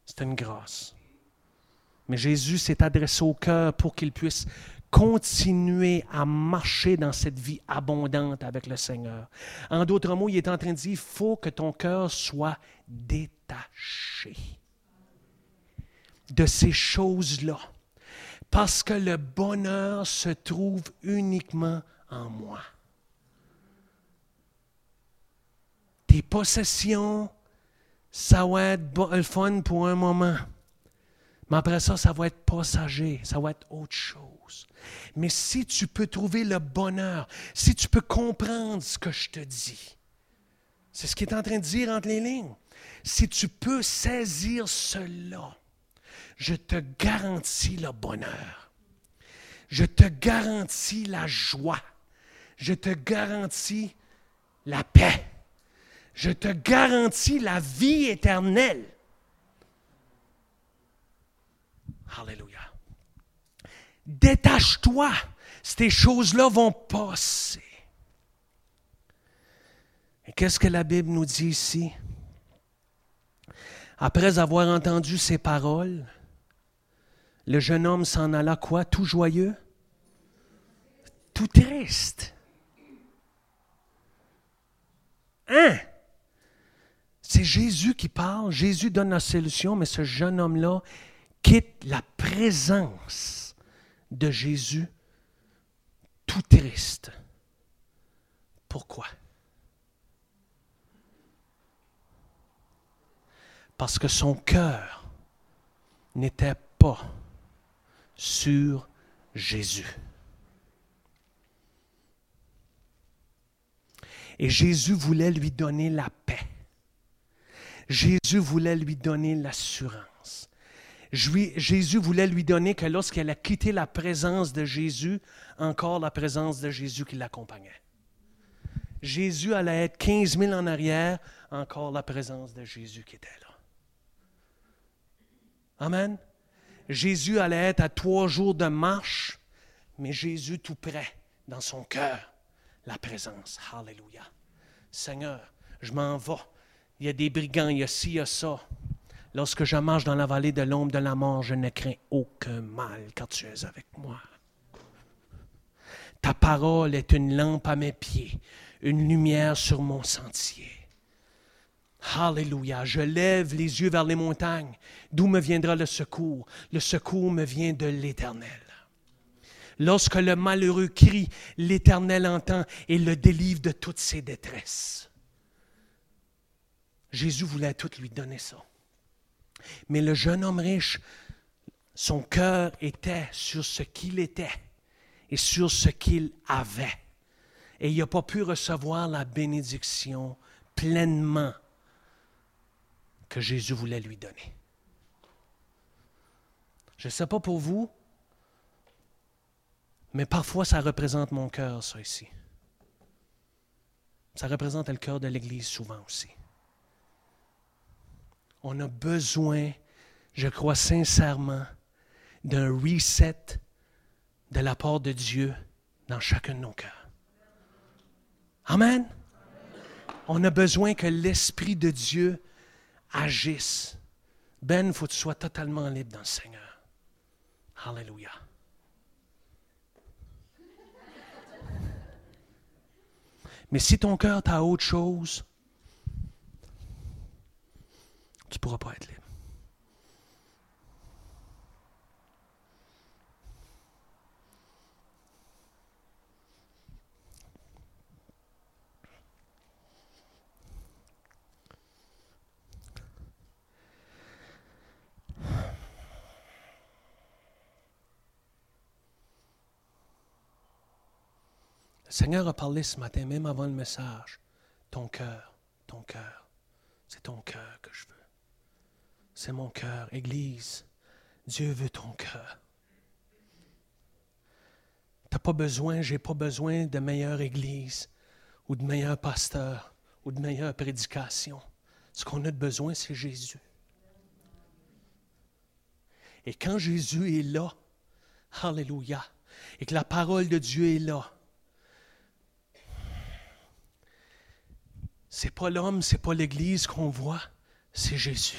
C'est une grâce. Mais Jésus s'est adressé au cœur pour qu'il puisse continuer à marcher dans cette vie abondante avec le Seigneur. En d'autres mots, il est en train de dire, il faut que ton cœur soit détaché de ces choses-là. Parce que le bonheur se trouve uniquement en moi. Tes possessions, ça va être le fun pour un moment. Mais après ça, ça va être passager, ça va être autre chose. Mais si tu peux trouver le bonheur, si tu peux comprendre ce que je te dis, c'est ce qu'il est en train de dire entre les lignes. Si tu peux saisir cela, je te garantis le bonheur. Je te garantis la joie. Je te garantis la paix je te garantis la vie éternelle. Alléluia. Détache-toi. Ces choses-là vont passer. Et qu'est-ce que la Bible nous dit ici? Après avoir entendu ces paroles, le jeune homme s'en alla quoi? Tout joyeux? Tout triste. Hein? C'est Jésus qui parle, Jésus donne la solution, mais ce jeune homme-là quitte la présence de Jésus tout triste. Pourquoi? Parce que son cœur n'était pas sur Jésus. Et Jésus voulait lui donner la paix. Jésus voulait lui donner l'assurance. Jésus voulait lui donner que lorsqu'elle a quitté la présence de Jésus, encore la présence de Jésus qui l'accompagnait. Jésus allait être 15 000 en arrière, encore la présence de Jésus qui était là. Amen. Jésus allait être à trois jours de marche, mais Jésus tout près, dans son cœur, la présence. Alléluia. Seigneur, je m'en vais il y a des brigands, il y a ci, il y a ça. Lorsque je marche dans la vallée de l'ombre de la mort, je ne crains aucun mal car tu es avec moi. Ta parole est une lampe à mes pieds, une lumière sur mon sentier. Alléluia. Je lève les yeux vers les montagnes. D'où me viendra le secours? Le secours me vient de l'Éternel. Lorsque le malheureux crie, l'Éternel entend et le délivre de toutes ses détresses. Jésus voulait tout lui donner ça. Mais le jeune homme riche, son cœur était sur ce qu'il était et sur ce qu'il avait. Et il n'a pas pu recevoir la bénédiction pleinement que Jésus voulait lui donner. Je ne sais pas pour vous, mais parfois ça représente mon cœur, ça ici. Ça représente le cœur de l'Église souvent aussi. On a besoin, je crois sincèrement, d'un reset de la part de Dieu dans chacun de nos cœurs. Amen. On a besoin que l'Esprit de Dieu agisse. Ben, il faut que tu sois totalement libre dans le Seigneur. Alléluia. Mais si ton cœur t'a autre chose, tu ne pourras pas être libre. Le Seigneur a parlé ce matin, même avant le message. Ton cœur, ton cœur, c'est ton cœur que je veux. C'est mon cœur. Église, Dieu veut ton cœur. Tu n'as pas besoin, j'ai pas besoin de meilleure église ou de meilleur pasteur ou de meilleure prédication. Ce qu'on a de besoin, c'est Jésus. Et quand Jésus est là, Alléluia, et que la parole de Dieu est là, c'est pas l'homme, c'est pas l'Église qu'on voit, c'est Jésus.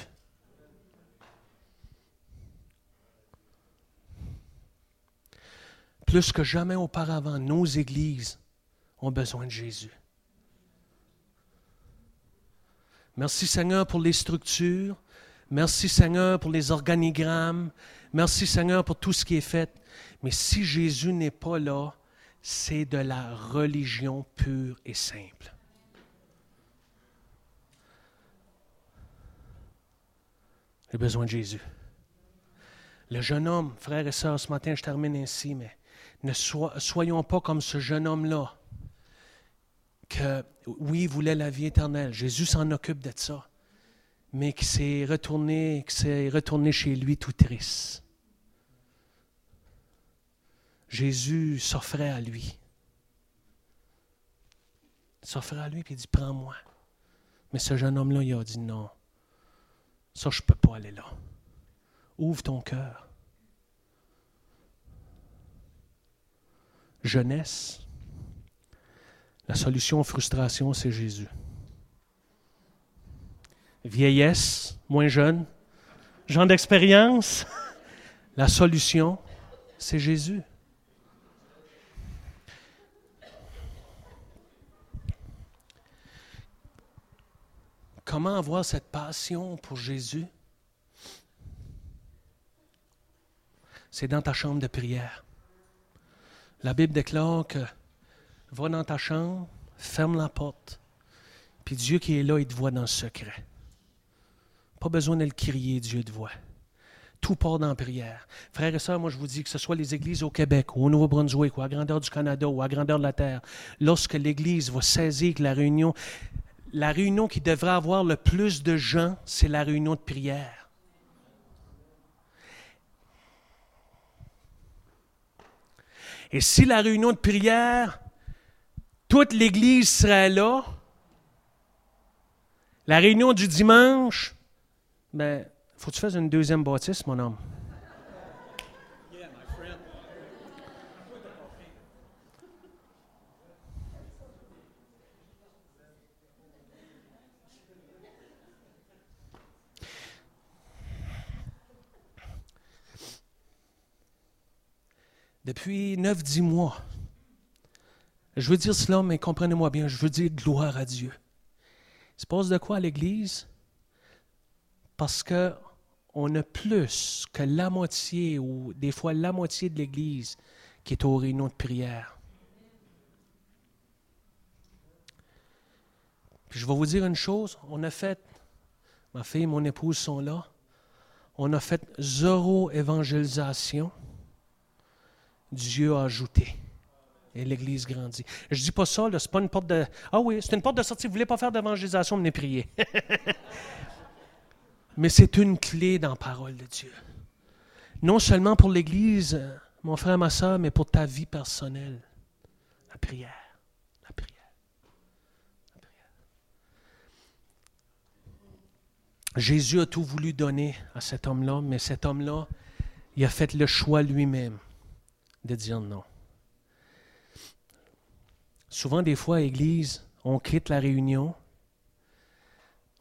Plus que jamais auparavant, nos églises ont besoin de Jésus. Merci Seigneur pour les structures. Merci Seigneur pour les organigrammes. Merci Seigneur pour tout ce qui est fait. Mais si Jésus n'est pas là, c'est de la religion pure et simple. J'ai besoin de Jésus. Le jeune homme, frères et sœurs, ce matin, je termine ainsi, mais ne soyons pas comme ce jeune homme-là, que oui, il voulait la vie éternelle. Jésus s'en occupe de ça, mais qui s'est retourné, qui s'est retourné chez lui tout triste. Jésus s'offrait à lui. S'offrait à lui et il dit Prends-moi. Mais ce jeune homme-là, il a dit Non, ça, je ne peux pas aller là. Ouvre ton cœur. Jeunesse, la solution aux frustrations, c'est Jésus. Vieillesse, moins jeune, genre d'expérience, la solution, c'est Jésus. Comment avoir cette passion pour Jésus? C'est dans ta chambre de prière. La Bible déclare que va dans ta chambre, ferme la porte, puis Dieu qui est là, il te voit dans le secret. Pas besoin de le crier, Dieu te voit. Tout part dans la prière. Frères et sœurs, moi je vous dis que ce soit les églises au Québec, ou au Nouveau-Brunswick, ou à grandeur du Canada, ou à grandeur de la terre, lorsque l'Église va saisir que la réunion, la réunion qui devrait avoir le plus de gens, c'est la réunion de prière. Et si la réunion de prière, toute l'Église serait là, la réunion du dimanche, ben, faut que tu fasses une deuxième bâtisse, mon homme. Depuis 9-10 mois. Je veux dire cela, mais comprenez-moi bien, je veux dire gloire à Dieu. Il se passe de quoi à l'Église? Parce que on a plus que la moitié ou des fois la moitié de l'Église qui est aux réunions de prière. Puis je vais vous dire une chose, on a fait, ma fille et mon épouse sont là, on a fait zéro évangélisation Dieu a ajouté. Et l'Église grandit. Je ne dis pas ça, ce n'est pas une porte de. Ah oui, c'est une porte de sortie. Vous ne voulez pas faire d'évangélisation, venez prier. Mais c'est une clé dans la parole de Dieu. Non seulement pour l'Église, mon frère, ma soeur, mais pour ta vie personnelle. La prière. La prière. La prière. Jésus a tout voulu donner à cet homme-là, mais cet homme-là, il a fait le choix lui-même de dire non. Souvent, des fois, à l'Église, on quitte la réunion,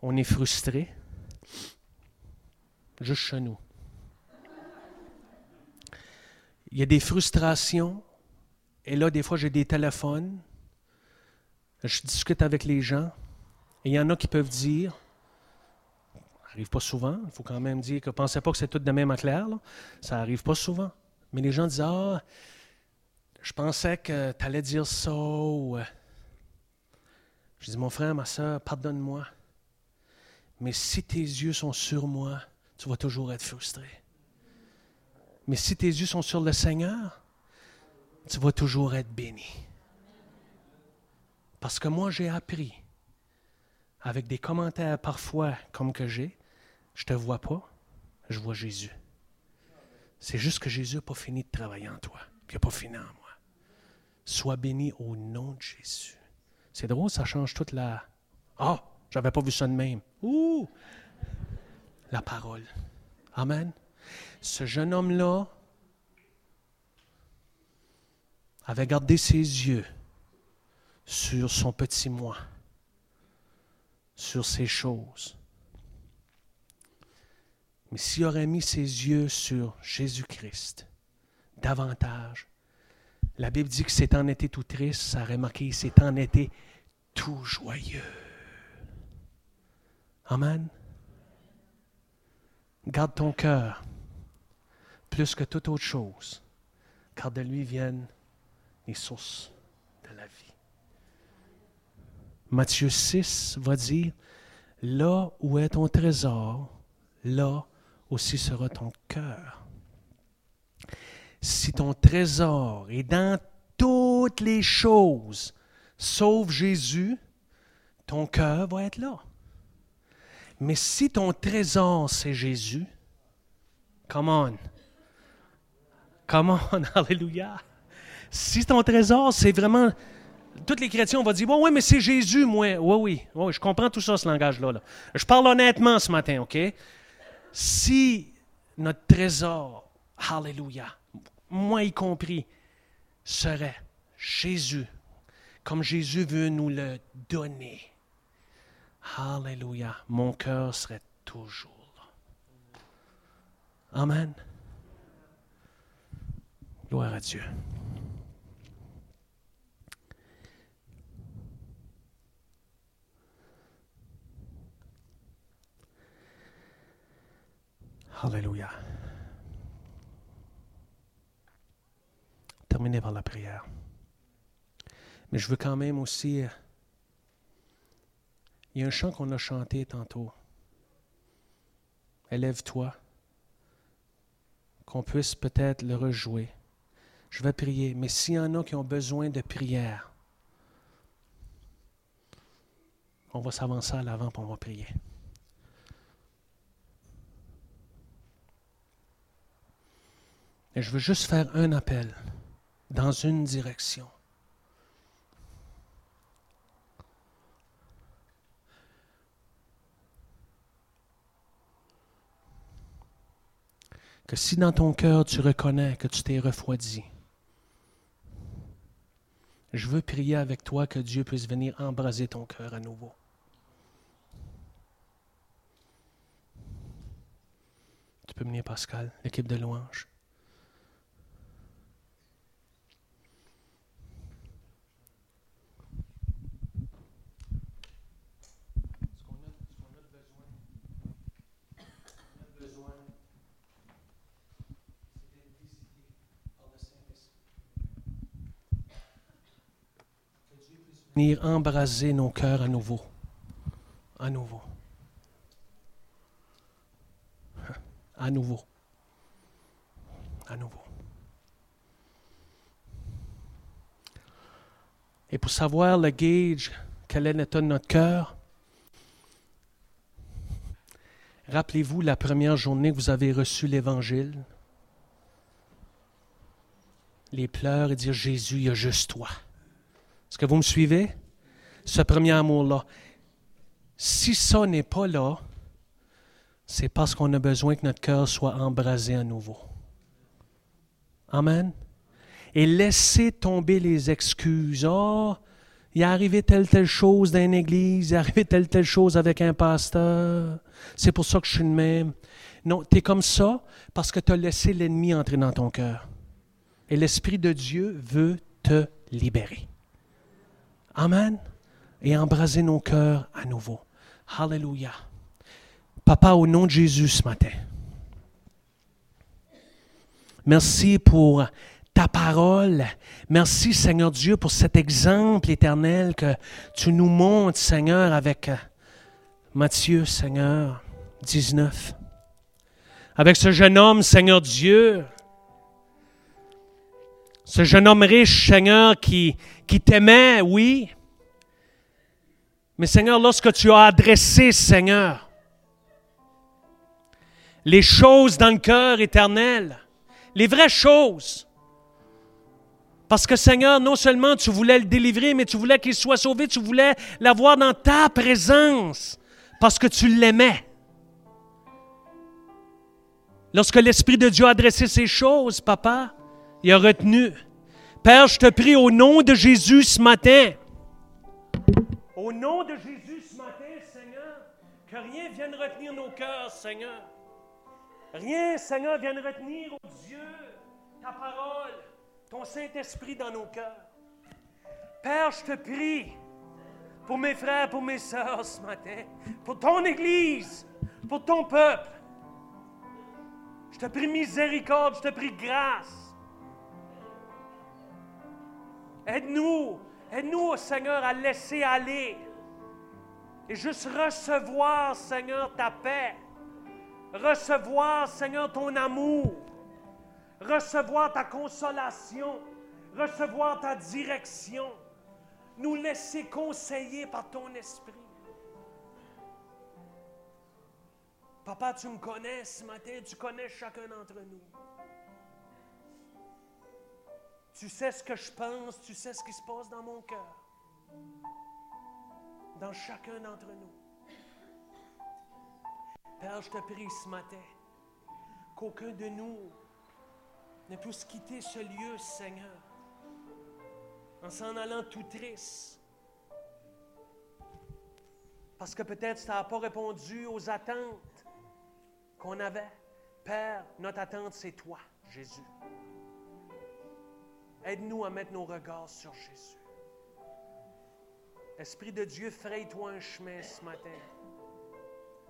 on est frustré, juste chez nous. Il y a des frustrations, et là, des fois, j'ai des téléphones, je discute avec les gens, et il y en a qui peuvent dire, ça n'arrive pas souvent, il faut quand même dire que pensez pas que c'est tout de même à clair, ça n'arrive pas souvent. Mais les gens disent Ah, je pensais que tu allais dire ça. Euh. Je dis Mon frère, ma soeur, pardonne-moi. Mais si tes yeux sont sur moi, tu vas toujours être frustré. Mais si tes yeux sont sur le Seigneur, tu vas toujours être béni. Parce que moi, j'ai appris, avec des commentaires parfois comme que j'ai, je te vois pas, je vois Jésus. C'est juste que Jésus n'a pas fini de travailler en toi, il n'a pas fini en moi. Sois béni au nom de Jésus. C'est drôle, ça change toute la. Ah, j'avais pas vu ça de même. Ouh! La parole. Amen. Ce jeune homme-là avait gardé ses yeux sur son petit moi, sur ces choses. Mais s'il aurait mis ses yeux sur Jésus-Christ, davantage, la Bible dit que c'est en été tout triste, ça aurait marqué, c'est en été tout joyeux. Amen. Garde ton cœur plus que toute autre chose, car de lui viennent les sources de la vie. Matthieu 6 va dire, là où est ton trésor, là aussi sera ton cœur. Si ton trésor est dans toutes les choses, sauf Jésus, ton cœur va être là. Mais si ton trésor, c'est Jésus, come on. Come on, alléluia. Si ton trésor, c'est vraiment tous les chrétiens, vont dire Bon, oui, mais c'est Jésus, moi. Oui, oui, oui, je comprends tout ça, ce langage-là. Là. Je parle honnêtement ce matin, OK? Si notre trésor, Alléluia, moi y compris, serait Jésus, comme Jésus veut nous le donner, Alléluia, mon cœur serait toujours là. Amen. Gloire à Dieu. Alléluia. Terminé par la prière. Mais je veux quand même aussi... Euh, il y a un chant qu'on a chanté tantôt. Élève-toi. Qu'on puisse peut-être le rejouer. Je vais prier. Mais s'il y en a qui ont besoin de prière, on va s'avancer à l'avant pour on va prier. Et je veux juste faire un appel dans une direction. Que si dans ton cœur tu reconnais que tu t'es refroidi, je veux prier avec toi que Dieu puisse venir embraser ton cœur à nouveau. Tu peux venir, Pascal, l'équipe de louange. Venir embraser nos cœurs à nouveau. À nouveau. À nouveau. À nouveau. Et pour savoir le gauge, quel est l'état de notre cœur, rappelez-vous la première journée que vous avez reçu l'Évangile. Les pleurs et dire Jésus, il y a juste toi. Est-ce que vous me suivez? Ce premier amour-là. Si ça n'est pas là, c'est parce qu'on a besoin que notre cœur soit embrasé à nouveau. Amen. Et laissez tomber les excuses. oh, il est arrivé telle, telle chose dans une église, il est arrivé telle, telle chose avec un pasteur. C'est pour ça que je suis le même. Non, tu es comme ça parce que tu as laissé l'ennemi entrer dans ton cœur. Et l'Esprit de Dieu veut te libérer. Amen. Et embraser nos cœurs à nouveau. Alléluia. Papa, au nom de Jésus ce matin, merci pour ta parole. Merci, Seigneur Dieu, pour cet exemple éternel que tu nous montres, Seigneur, avec Matthieu, Seigneur, 19. Avec ce jeune homme, Seigneur Dieu, ce jeune homme riche, Seigneur, qui, qui t'aimait, oui, Mais Seigneur, lorsque tu as adressé, Seigneur, les choses dans le cœur éternel, les vraies choses, parce que Seigneur, non seulement tu voulais le délivrer, mais tu voulais qu'il soit sauvé, tu voulais l'avoir dans ta présence, parce que tu l'aimais. Lorsque l'Esprit de Dieu a adressé ces choses, papa, il a retenu. Père, je te prie au nom de Jésus ce matin. Au nom de Jésus ce matin, Seigneur, que rien vienne retenir nos cœurs, Seigneur. Rien, Seigneur, vienne retenir, oh Dieu, ta parole, ton Saint-Esprit dans nos cœurs. Père, je te prie pour mes frères, pour mes sœurs ce matin, pour ton Église, pour ton peuple. Je te prie miséricorde, je te prie grâce. Aide-nous, aide-nous, Seigneur, à laisser aller et juste recevoir, Seigneur, ta paix. Recevoir, Seigneur, ton amour. Recevoir ta consolation. Recevoir ta direction. Nous laisser conseiller par ton esprit. Papa, tu me connais ce matin, tu connais chacun d'entre nous. Tu sais ce que je pense, tu sais ce qui se passe dans mon cœur, dans chacun d'entre nous. Père, je te prie ce matin qu'aucun de nous ne puisse quitter ce lieu, Seigneur, en s'en allant tout triste. Parce que peut-être ça n'a pas répondu aux attentes qu'on avait. Père, notre attente, c'est toi, Jésus. Aide-nous à mettre nos regards sur Jésus. Esprit de Dieu, fraye-toi un chemin ce matin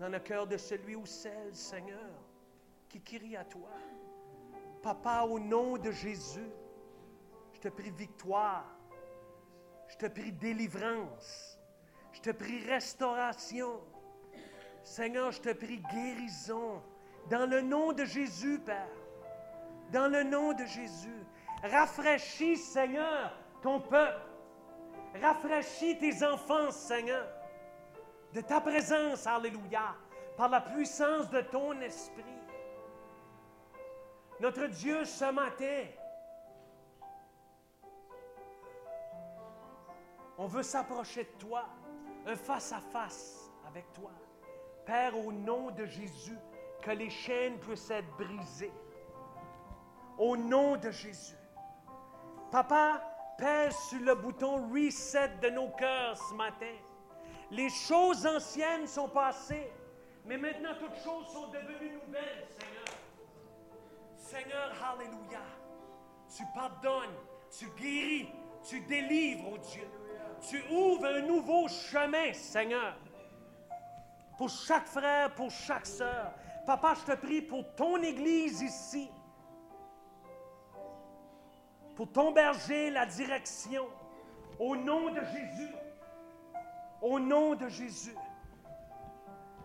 dans le cœur de celui ou celle, Seigneur, qui crie à toi. Papa, au nom de Jésus, je te prie victoire. Je te prie délivrance. Je te prie restauration. Seigneur, je te prie guérison. Dans le nom de Jésus, Père. Dans le nom de Jésus. Rafraîchis, Seigneur, ton peuple. Rafraîchis tes enfants, Seigneur. De ta présence, Alléluia. Par la puissance de ton esprit. Notre Dieu, ce matin, on veut s'approcher de toi, un face à face avec toi. Père, au nom de Jésus, que les chaînes puissent être brisées. Au nom de Jésus. Papa, pèse sur le bouton reset de nos cœurs ce matin. Les choses anciennes sont passées, mais maintenant toutes choses sont devenues nouvelles, Seigneur. Seigneur, Alléluia. Tu pardonnes, tu guéris, tu délivres, oh Dieu. Tu ouvres un nouveau chemin, Seigneur pour chaque frère, pour chaque sœur. Papa, je te prie pour ton Église ici, pour ton berger, la direction, au nom de Jésus, au nom de Jésus,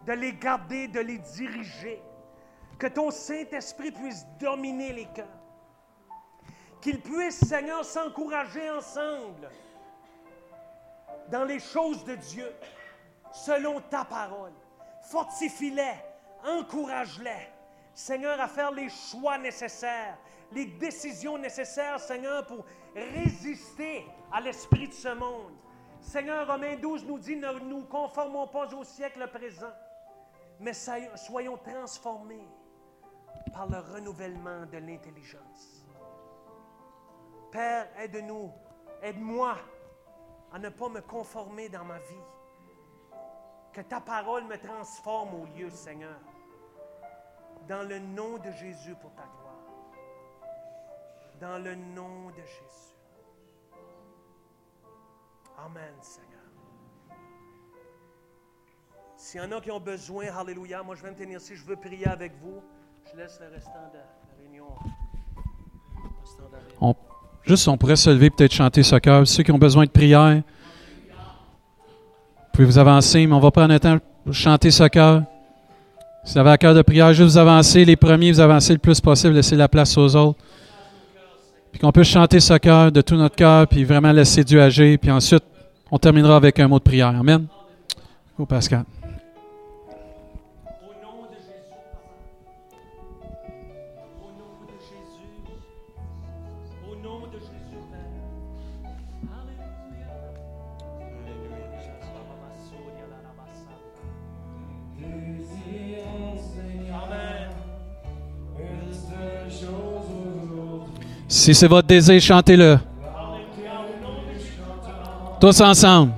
de les garder, de les diriger, que ton Saint-Esprit puisse dominer les cœurs, qu'ils puissent, Seigneur, s'encourager ensemble dans les choses de Dieu, selon ta parole. Fortifie-les, encourage-les, Seigneur, à faire les choix nécessaires, les décisions nécessaires, Seigneur, pour résister à l'esprit de ce monde. Seigneur, Romains 12 nous dit, ne nous conformons pas au siècle présent, mais soyons transformés par le renouvellement de l'intelligence. Père, aide-nous, aide-moi à ne pas me conformer dans ma vie que ta parole me transforme au lieu, Seigneur. Dans le nom de Jésus pour ta gloire. Dans le nom de Jésus. Amen, Seigneur. S'il y en a qui ont besoin, Alléluia, moi je vais me tenir ici, je veux prier avec vous. Je laisse le restant de la réunion. On, juste, on pourrait se lever, peut-être chanter ce cœur. Ceux qui ont besoin de prière, pouvez vous avancer, mais on va prendre un temps pour chanter ce cœur. Si vous avez un cœur de prière, juste vous avancer. Les premiers, vous avancez le plus possible, laisser la place aux autres. Puis qu'on puisse chanter ce cœur de tout notre cœur, puis vraiment laisser Dieu agir. Puis ensuite, on terminera avec un mot de prière. Amen. Go, Pascal. Si c'est votre désir, chantez-le. Tous ensemble.